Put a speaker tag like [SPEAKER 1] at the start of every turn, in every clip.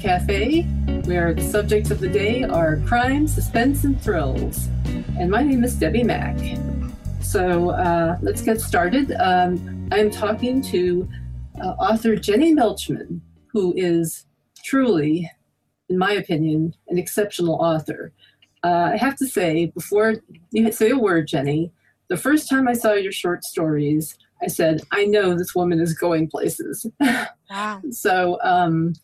[SPEAKER 1] is the Crime Cafe, where the subjects of the day are crime, suspense, and thrills. And my name is Debbi Mack. So uh, let's get started. Um, I'm talking to uh, author Jenny Milchman, who is truly, in my opinion, an exceptional author. Uh, I have to say, before you say a word, Jenny, the first time I saw your short stories, I said, I know this woman is going places.
[SPEAKER 2] Wow.
[SPEAKER 1] so um,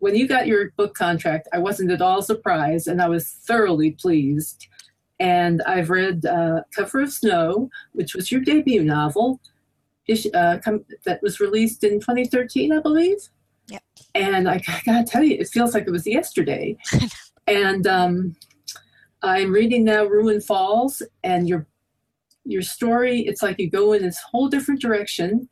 [SPEAKER 1] when you got your book contract, I wasn't at all surprised and I was thoroughly pleased. And I've read uh, Cover of Snow, which was your debut novel uh, that was released in 2013, I believe.
[SPEAKER 2] Yep.
[SPEAKER 1] And I, I gotta tell you, it feels like it was yesterday. and um, I'm reading now Ruin Falls, and your your story, it's like you go in this whole different direction,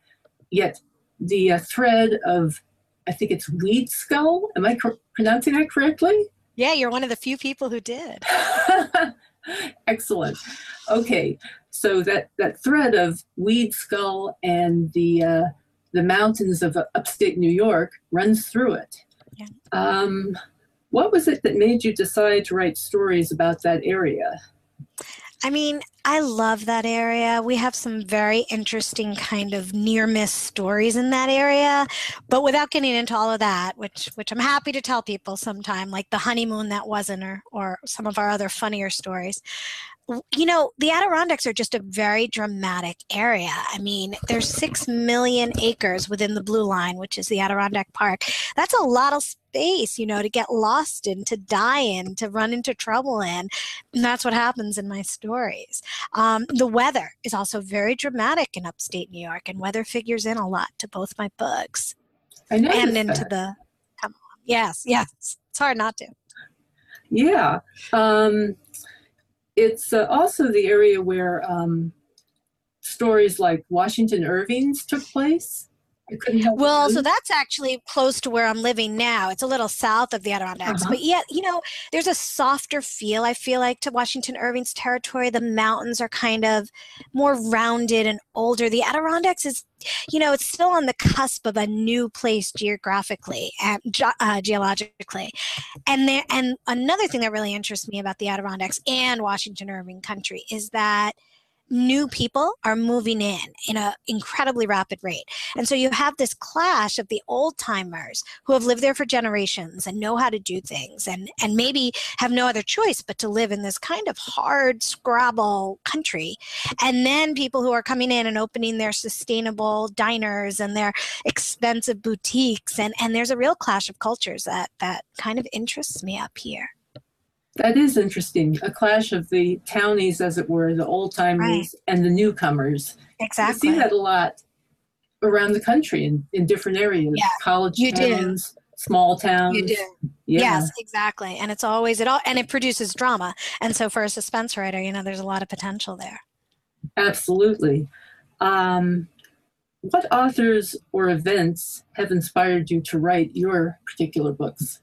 [SPEAKER 1] yet the uh, thread of, I think it's Wedeskyull. Am I cor- pronouncing that correctly?
[SPEAKER 2] Yeah, you're one of the few people who did.
[SPEAKER 1] Excellent. Okay, so that that thread of Wedeskyull and the uh, the mountains of upstate New York runs through it.
[SPEAKER 2] Yeah.
[SPEAKER 1] Um, what was it that made you decide to write stories about that area?
[SPEAKER 2] I mean, I love that area. We have some very interesting kind of near miss stories in that area. But without getting into all of that, which which I'm happy to tell people sometime, like the honeymoon that wasn't or or some of our other funnier stories. You know, the Adirondacks are just a very dramatic area. I mean, there's six million acres within the Blue Line, which is the Adirondack Park. That's a lot of space, you know, to get lost in, to die in, to run into trouble in. And that's what happens in my stories. Um, the weather is also very dramatic in upstate New York, and weather figures in a lot to both my books
[SPEAKER 1] I know.
[SPEAKER 2] and into the. Come on. Yes, yes. It's hard not to.
[SPEAKER 1] Yeah. Um, it's uh, also the area where um, stories like Washington Irving's took place. I couldn't help
[SPEAKER 2] Well, so that's actually close to where I'm living now. It's a little south of the Adirondacks,
[SPEAKER 1] Uh-huh.
[SPEAKER 2] but yet, you know, there's a softer feel, I feel like, to Washington Irving's territory. The mountains are kind of more rounded and older. The Adirondacks is, you know, it's still on the cusp of a new place geographically and uh, geologically. And there, and another thing that really interests me about the Adirondacks and Washington Irving country is that new people are moving in in an incredibly rapid rate. And so you have this clash of the old timers who have lived there for generations and know how to do things and, and maybe have no other choice but to live in this kind of hard scrabble country. And then people who are coming in and opening their sustainable diners and their expensive boutiques. And, and there's a real clash of cultures that, that kind of interests me up here.
[SPEAKER 1] That is interesting. A clash of the townies, as it were, the old timers and the newcomers.
[SPEAKER 2] Exactly.
[SPEAKER 1] You see that a lot around the country in, in different areas.
[SPEAKER 2] Yeah,
[SPEAKER 1] College
[SPEAKER 2] you do.
[SPEAKER 1] towns, small towns.
[SPEAKER 2] You do.
[SPEAKER 1] Yeah.
[SPEAKER 2] Yes, exactly. And it's always it all and it produces drama. And so for a suspense writer, you know, there's a lot of potential there.
[SPEAKER 1] Absolutely. Um, what authors or events have inspired you to write your particular books?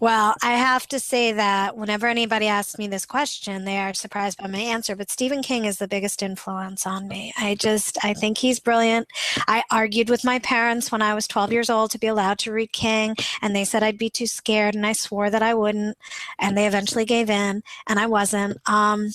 [SPEAKER 2] Well, I have to say that whenever anybody asks me this question, they are surprised by my answer. But Stephen King is the biggest influence on me. I just, I think he's brilliant. I argued with my parents when I was 12 years old to be allowed to read King, and they said I'd be too scared, and I swore that I wouldn't, and they eventually gave in, and I wasn't. Um,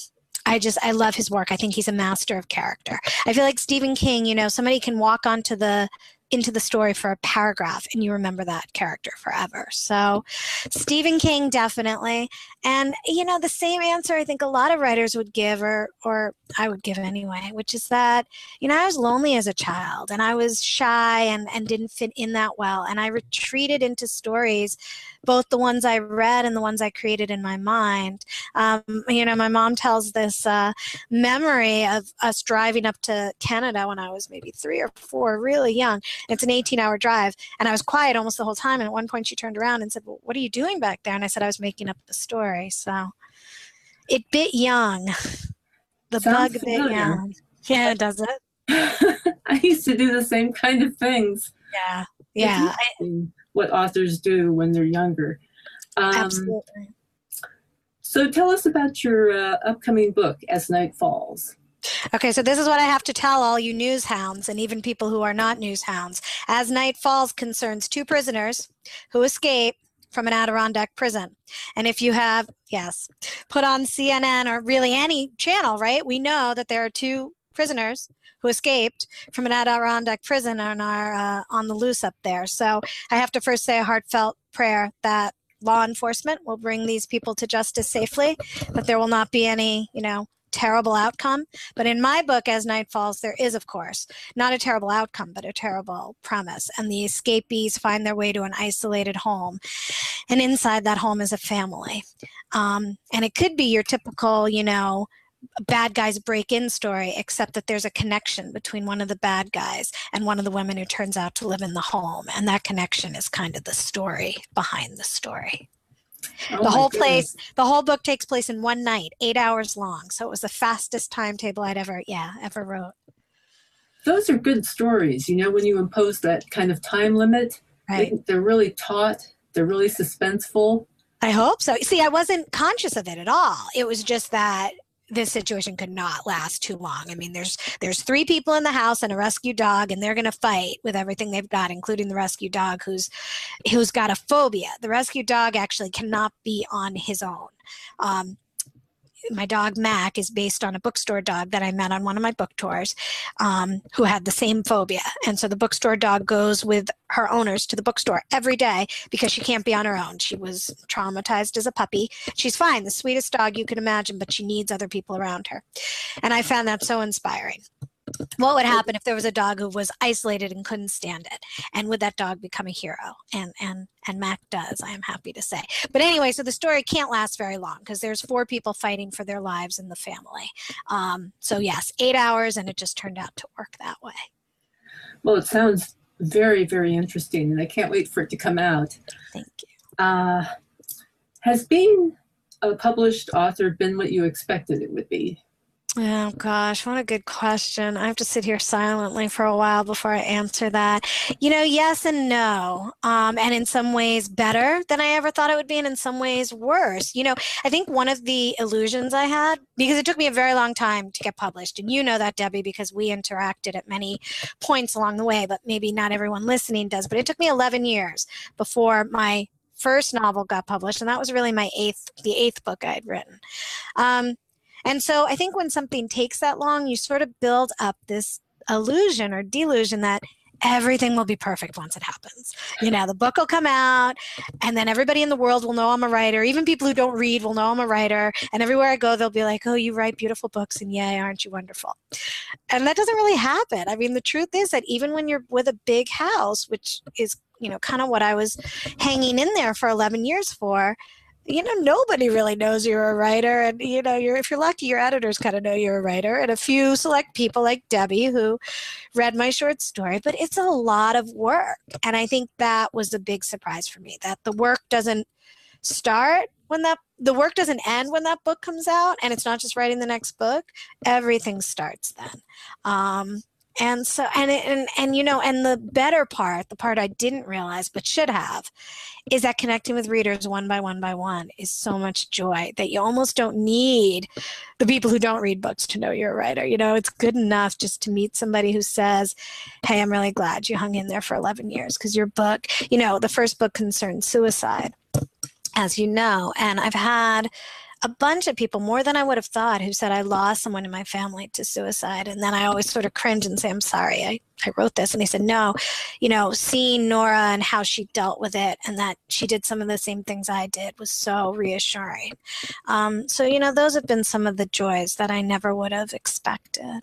[SPEAKER 2] I just I love his work. I think he's a master of character. I feel like Stephen King, you know, somebody can walk onto the into the story for a paragraph and you remember that character forever. So Stephen King definitely. And you know, the same answer I think a lot of writers would give or or I would give anyway, which is that, you know, I was lonely as a child and I was shy and, and didn't fit in that well. And I retreated into stories, both the ones I read and the ones I created in my mind. Um, you know, my mom tells this uh, memory of us driving up to Canada when I was maybe three or four, really young. It's an 18 hour drive. And I was quiet almost the whole time. And at one point she turned around and said, Well, what are you doing back there? And I said, I was making up the story. So it bit young. The
[SPEAKER 1] Sounds
[SPEAKER 2] bug bit young. Yeah, does it?
[SPEAKER 1] I used to do the same kind of things.
[SPEAKER 2] Yeah. Yeah.
[SPEAKER 1] What authors do when they're younger. Um,
[SPEAKER 2] absolutely.
[SPEAKER 1] So tell us about your uh, upcoming book, As Night Falls.
[SPEAKER 2] Okay, so this is what I have to tell all you news hounds and even people who are not news hounds. As Night Falls concerns two prisoners who escape from an Adirondack prison. And if you have, yes, put on CNN or really any channel, right? We know that there are two prisoners who escaped from an Adirondack prison and are uh, on the loose up there. So I have to first say a heartfelt prayer that law enforcement will bring these people to justice safely, that there will not be any, you know, terrible outcome. But in my book, As Night Falls, there is, of course, not a terrible outcome, but a terrible premise. And the escapees find their way to an isolated home. And inside that home is a family. Um, and it could be your typical, you know, bad guys break in story, except that there's a connection between one of the bad guys and one of the women who turns out to live in the home. And that connection is kind of the story behind the story. Oh the whole goodness. place, the whole book takes place in one night, eight hours long. So it was the fastest timetable I'd ever, yeah, ever wrote.
[SPEAKER 1] Those are good stories. You know, when you impose that kind of time limit, right. they, they're really taut, they're really suspenseful.
[SPEAKER 2] I hope so. See, I wasn't conscious of it at all. It was just that this situation could not last too long. I mean, there's there's three people in the house and a rescue dog, and they're going to fight with everything they've got, including the rescue dog who's who's got a phobia. The rescue dog actually cannot be on his own. Um, my dog Mac is based on a bookstore dog that I met on one of my book tours um, who had the same phobia. And so the bookstore dog goes with her owners to the bookstore every day because she can't be on her own. She was traumatized as a puppy. She's fine, the sweetest dog you can imagine, but she needs other people around her. And I found that so inspiring what would happen if there was a dog who was isolated and couldn't stand it? And would that dog become a hero? And and and mac does i am happy to say. But anyway so the story can't last very long because there's four people fighting for their lives in the family. Um, so yes eight hours and it just turned out to work that way.
[SPEAKER 1] Well it sounds very very interesting and i can't wait for it to come out.
[SPEAKER 2] Thank you. Uh,
[SPEAKER 1] has being a published author been what you expected it would be
[SPEAKER 2] Oh gosh, what a good question. I have to sit here silently for a while before I answer that. You know, yes and no. Um, and in some ways better than I ever thought it would be, and in some ways worse. You know, I think one of the illusions I had, because it took me a very long time to get published, and you know that, Debbi, because we interacted at many points along the way, but maybe not everyone listening does. But it took me 11 years before my first novel got published, and that was really my eighth, the eighth book I'd written. Um, and so I think when something takes that long, you sort of build up this illusion or delusion that everything will be perfect once it happens. You know, the book will come out, and then everybody in the world will know I'm a writer. Even people who don't read will know I'm a writer. And everywhere I go, they'll be like, oh, you write beautiful books, and yay, aren't you wonderful? And that doesn't really happen. I mean, the truth is that even when you're with a big house, which is, you know, kind of what I was hanging in there for 11 years for, you know nobody really knows you're a writer and you know you're if you're lucky your editors kind of know you're a writer and a few select people like debbi who read my short story but it's a lot of work and i think that was a big surprise for me that the work doesn't start when that the work doesn't end when that book comes out and it's not just writing the next book everything starts then. Um, and so and and and you know and the better part the part i didn't realize but should have is that connecting with readers one by one by one is so much joy that you almost don't need the people who don't read books to know you're a writer. You know it's good enough just to meet somebody who says hey i'm really glad you hung in there for 11 years because your book you know the first book concerned suicide as you know. And i've had a bunch of people, more than I would have thought, who said I lost someone in my family to suicide. And then I always sort of cringe and say, I'm sorry, I, I wrote this. And he said, No, you know, seeing Nora and how she dealt with it and that she did some of the same things I did was so reassuring. Um, so, you know, those have been some of the joys that I never would have expected.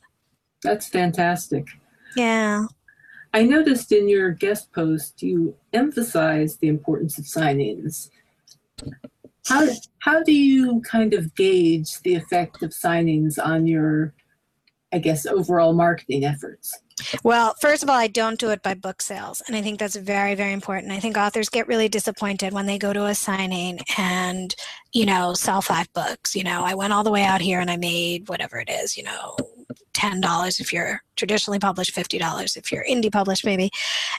[SPEAKER 1] That's fantastic.
[SPEAKER 2] Yeah.
[SPEAKER 1] I noticed in your guest post you emphasized the importance of signings. How how do you kind of gauge the effect of signings on your, I guess, overall marketing efforts?
[SPEAKER 2] Well, first of all, I don't do it by book sales. And I think that's very, very important. I think authors get really disappointed when they go to a signing and, you know, sell five books. You know, I went all the way out here and I made whatever it is, you know, $10 if you're traditionally published, $50 if you're indie published, maybe.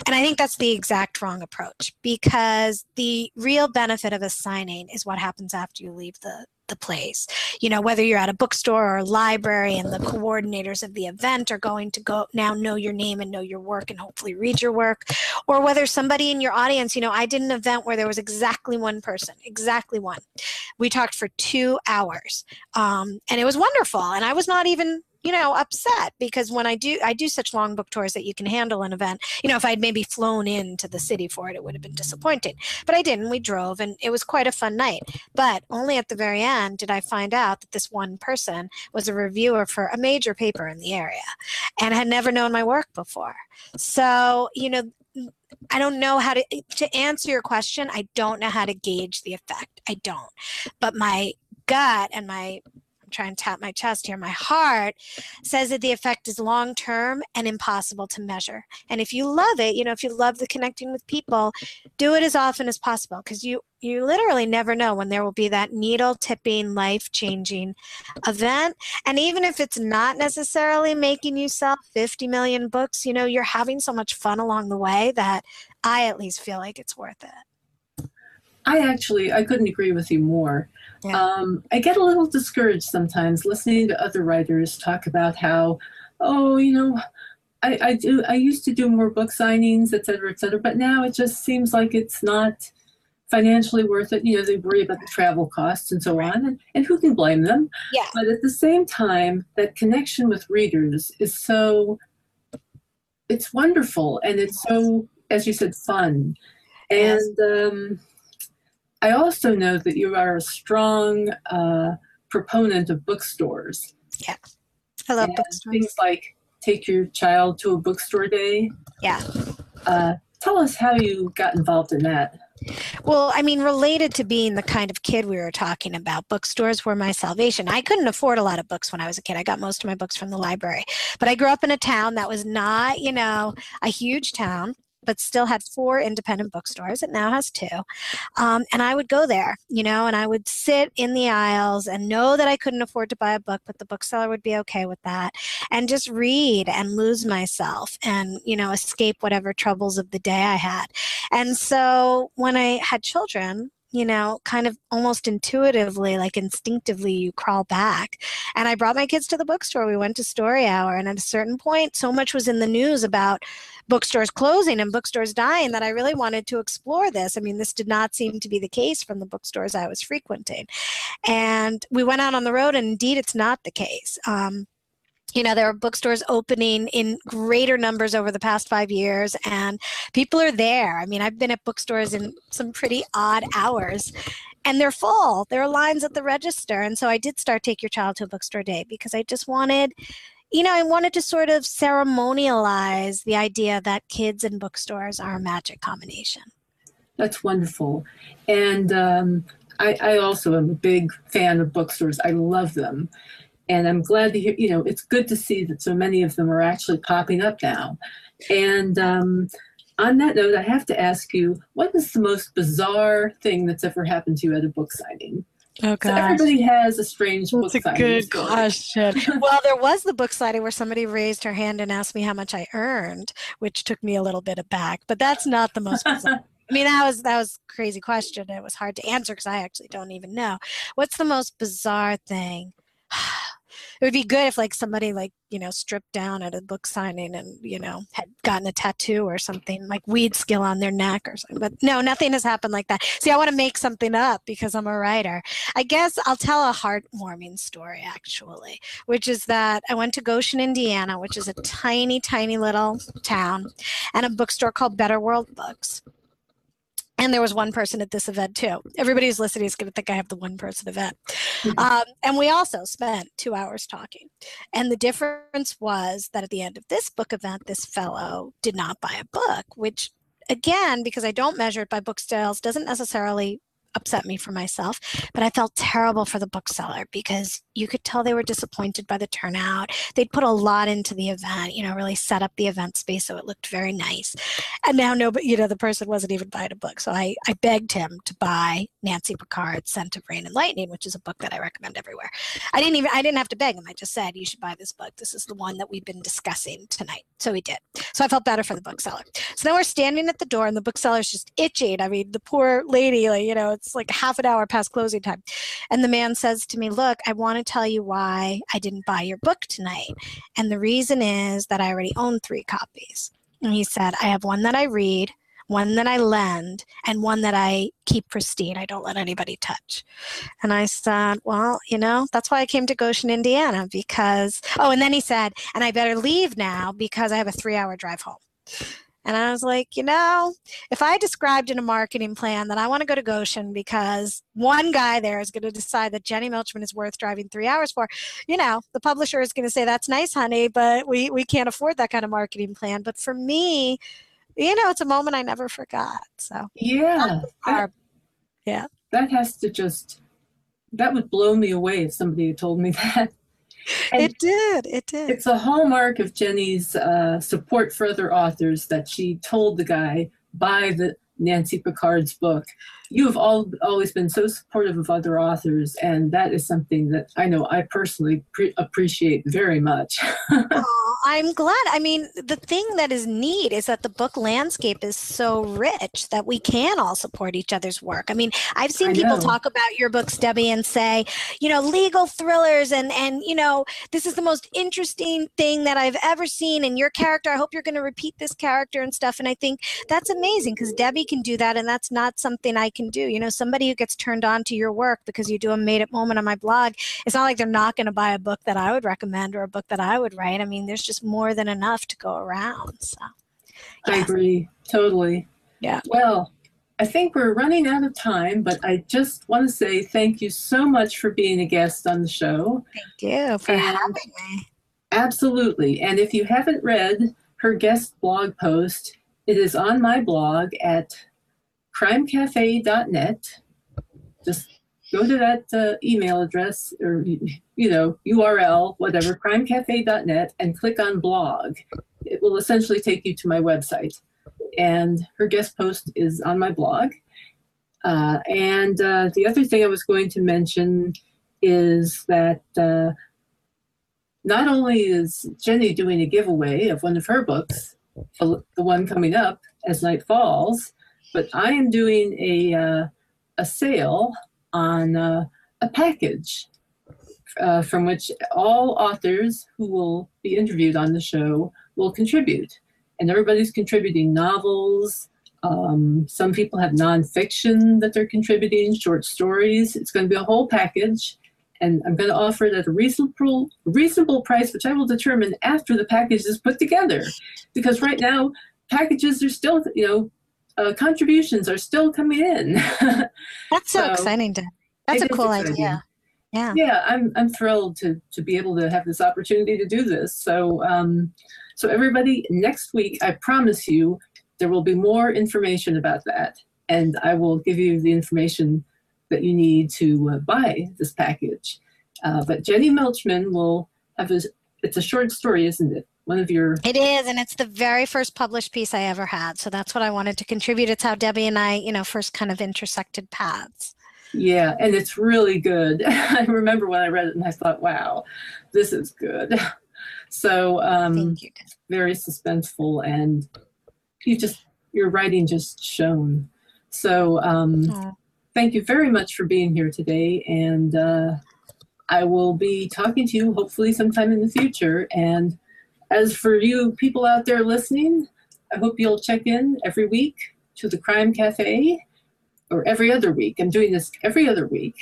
[SPEAKER 2] And I think that's the exact wrong approach because the real benefit of a signing is what happens after you leave the, the place. You know, whether you're at a bookstore or a library and the coordinators of the event are going to go now know your name and know your work and hopefully read your work, or whether somebody in your audience, you know, I did an event where there was exactly one person, exactly one. We talked for two hours um, and it was wonderful. And I was not even you know upset because when i do i do such long book tours that you can handle an event you know if i'd maybe flown into the city for it it would have been disappointing but i didn't we drove and it was quite a fun night but only at the very end did i find out that this one person was a reviewer for a major paper in the area and had never known my work before so you know I don't know how to to answer your question. I don't know how to gauge the effect. I don't. But my gut and my try and tap my chest here, my heart says that the effect is long term and impossible to measure. And if you love it, you know, if you love the connecting with people, do it as often as possible because you you literally never know when there will be that needle tipping life changing event. And even if it's not necessarily making you sell 50 million books you know you're having so much fun along the way that i at least feel like it's worth it.
[SPEAKER 1] I actually i couldn't agree with you more yeah. Um, I get a little discouraged sometimes listening to other writers talk about how, oh, you know, I, I do. I used to do more book signings, et cetera, et cetera, but now it just seems like it's not financially worth it. You know, they worry about the travel costs and so on, and, and who can blame them?
[SPEAKER 2] Yeah.
[SPEAKER 1] But at the same time, that connection with readers is so. It's wonderful, and it's so, as you said, fun, and. Um, I also know that you are a strong uh, proponent of bookstores.
[SPEAKER 2] Yeah, I love bookstores.
[SPEAKER 1] Things like take your child to a bookstore day.
[SPEAKER 2] Yeah.
[SPEAKER 1] Uh, tell us how you got involved in that.
[SPEAKER 2] Well, I mean, related to being the kind of kid we were talking about, bookstores were my salvation. I couldn't afford a lot of books when I was a kid. I got most of my books from the library. But I grew up in a town that was not, you know, a huge town but still had four independent bookstores. It now has two. Um, and I would go there, you know, and I would sit in the aisles and know that I couldn't afford to buy a book, but the bookseller would be okay with that and just read and lose myself and, you know, escape whatever troubles of the day I had. And so when I had children, you know, kind of almost intuitively, like instinctively, you crawl back. And I brought my kids to the bookstore. We went to story hour. And at a certain point, so much was in the news about bookstores closing and bookstores dying that I really wanted to explore this. I mean, this did not seem to be the case from the bookstores I was frequenting. And we went out on the road, and indeed, it's not the case. Um, you know there are bookstores opening in greater numbers over the past five years and people are there i mean i've been at bookstores in some pretty odd hours and they're full there are lines at the register and so i did start take your child to a bookstore day because i just wanted you know, I wanted to sort of ceremonialize the idea that kids and bookstores are a magic combination.
[SPEAKER 1] That's wonderful. And um, I, I also am a big fan of bookstores. I love them. And I'm glad to hear, you know, it's good to see that so many of them are actually popping up now. And um, on that note, I have to ask you, what is the most bizarre thing that's ever happened to you at a book signing?
[SPEAKER 2] Oh
[SPEAKER 1] gosh. So everybody has a strange
[SPEAKER 2] That's
[SPEAKER 1] book
[SPEAKER 2] a good question. well, there was the book signing where somebody raised her hand and asked me how much I earned, which took me a little bit aback. But that's not the most bizarre. I mean, that was that was crazy question. It was hard to answer because I actually don't even know. What's the most bizarre thing? it would be good if like somebody like you know stripped down at a book signing and you know had gotten a tattoo or something like Wedeskyull on their neck or something. But no nothing has happened like that. See i want to make something up because i'm a writer. I guess i'll tell a heartwarming story actually which is that i went to goshen indiana which is a tiny tiny little town and a bookstore called better world books and there was one person at this event too. Everybody who's listening is going to think I have the one person event. Mm-hmm. Um, and we also spent two hours talking. And the difference was that at the end of this book event, this fellow did not buy a book, which again, because I don't measure it by book sales, doesn't necessarily upset me for myself, but I felt terrible for the bookseller because you could tell they were disappointed by the turnout. They'd put a lot into the event, you know, really set up the event space so it looked very nice. And now nobody, you know, the person wasn't even buying a book. So I, I begged him to buy Nancy Pickard's Scent of Rain and Lightning, which is a book that I recommend everywhere. I didn't even I didn't have to beg him. I just said you should buy this book. This is the one that we've been discussing tonight. So he did. So I felt better for the bookseller. So then we're standing at the door and the bookseller's just itching. I mean, the poor lady, like, you know, it's like half an hour past closing time. And the man says to me, Look, I want to tell you why I didn't buy your book tonight. And the reason is that I already own three copies. And he said, I have one that I read, one that I lend, and one that I keep pristine. I don't let anybody touch. And I said, Well, you know, that's why I came to Goshen, Indiana, because, oh, and then he said, And I better leave now because I have a three hour drive home. And I was like, you know, if I described in a marketing plan that I want to go to Goshen because one guy there is going to decide that Jenny Milchman is worth driving three hours for, you know, the publisher is going to say, that's nice, honey, but we, we can't afford that kind of marketing plan. But for me, you know, it's a moment I never forgot. So,
[SPEAKER 1] yeah.
[SPEAKER 2] That, yeah.
[SPEAKER 1] That has to just, that would blow me away if somebody had told me that.
[SPEAKER 2] And it did. It did.
[SPEAKER 1] It's a hallmark of Jenny's uh, support for other authors that she told the guy, buy the Nancy Pickard's book. You have all always been so supportive of other authors, and that is something that I know I personally pre- appreciate very much.
[SPEAKER 2] I'm glad. I mean, the thing that is neat is that the book landscape is so rich that we can all support each other's work. I mean, I've seen I people know. talk about your books, Debbi, and say, you know, legal thrillers, and and you know, this is the most interesting thing that I've ever seen. And your character, I hope you're going to repeat this character and stuff. And I think that's amazing because Debbi can do that, and that's not something I can do. You know, somebody who gets turned on to your work because you do a made up moment on my blog, it's not like they're not going to buy a book that I would recommend or a book that I would write. I mean, there's just just more than enough to go around. So,
[SPEAKER 1] yeah. I agree totally.
[SPEAKER 2] Yeah.
[SPEAKER 1] Well, I think we're running out of time, but I just want to say thank you so much for being a guest on the show.
[SPEAKER 2] Thank you for and having me.
[SPEAKER 1] Absolutely. And if you haven't read her guest blog post, it is on my blog at crimecafe.net. Just go to that uh, email address or you know url whatever crimecafe.net and click on blog. It will essentially take you to my website. And her guest post is on my blog. Uh, and uh, the other thing i was going to mention is that uh, not only is jenny doing a giveaway of one of her books the one coming up as night falls but i am doing a, uh, a sale on uh, a package uh, from which all authors who will be interviewed on the show will contribute. And everybody's contributing novels. Um, some people have nonfiction that they're contributing, short stories. It's going to be a whole package. And I'm going to offer it at a reasonable, reasonable price, which I will determine after the package is put together. Because right now, packages are still, you know, uh, contributions are still coming in.
[SPEAKER 2] That's so, so, exciting. To, that's a cool exciting. idea. Yeah.
[SPEAKER 1] Yeah, I'm I'm thrilled to to be able to have this opportunity to do this. So um, so everybody, next week, I promise you, there will be more information about that, and I will give you the information that you need to uh, buy this package. Uh, but Jenny Milchman will have a. It's a short story, isn't it? One of your
[SPEAKER 2] it is and it's the very first published piece i ever had so that's what i wanted to contribute. It's how debbi and i you know first kind of intersected paths.
[SPEAKER 1] Yeah and it's really good. I remember when i read it and i thought wow this is good. So um
[SPEAKER 2] Thank you.
[SPEAKER 1] very suspenseful and you just your writing just shone. So um thank you very much for being here today and uh I will be talking to you hopefully sometime in the future. And as for you people out there listening, I hope you'll check in every week to the Crime Cafe or every other week. I'm doing this every other week.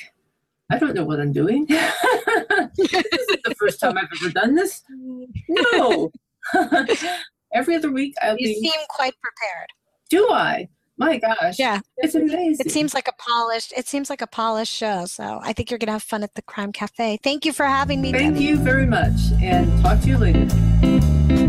[SPEAKER 1] I don't know what I'm doing. this is the first time I've ever done this. No. every other week I'll
[SPEAKER 2] you
[SPEAKER 1] be.
[SPEAKER 2] You seem quite prepared.
[SPEAKER 1] Do I? My gosh.
[SPEAKER 2] Yeah.
[SPEAKER 1] It's amazing.
[SPEAKER 2] It seems like a polished it seems like a polished show. So I think you're gonna have fun at the Crime Cafe. Thank you for having me.
[SPEAKER 1] Thank
[SPEAKER 2] Debbi.
[SPEAKER 1] you very much and talk to you later. Música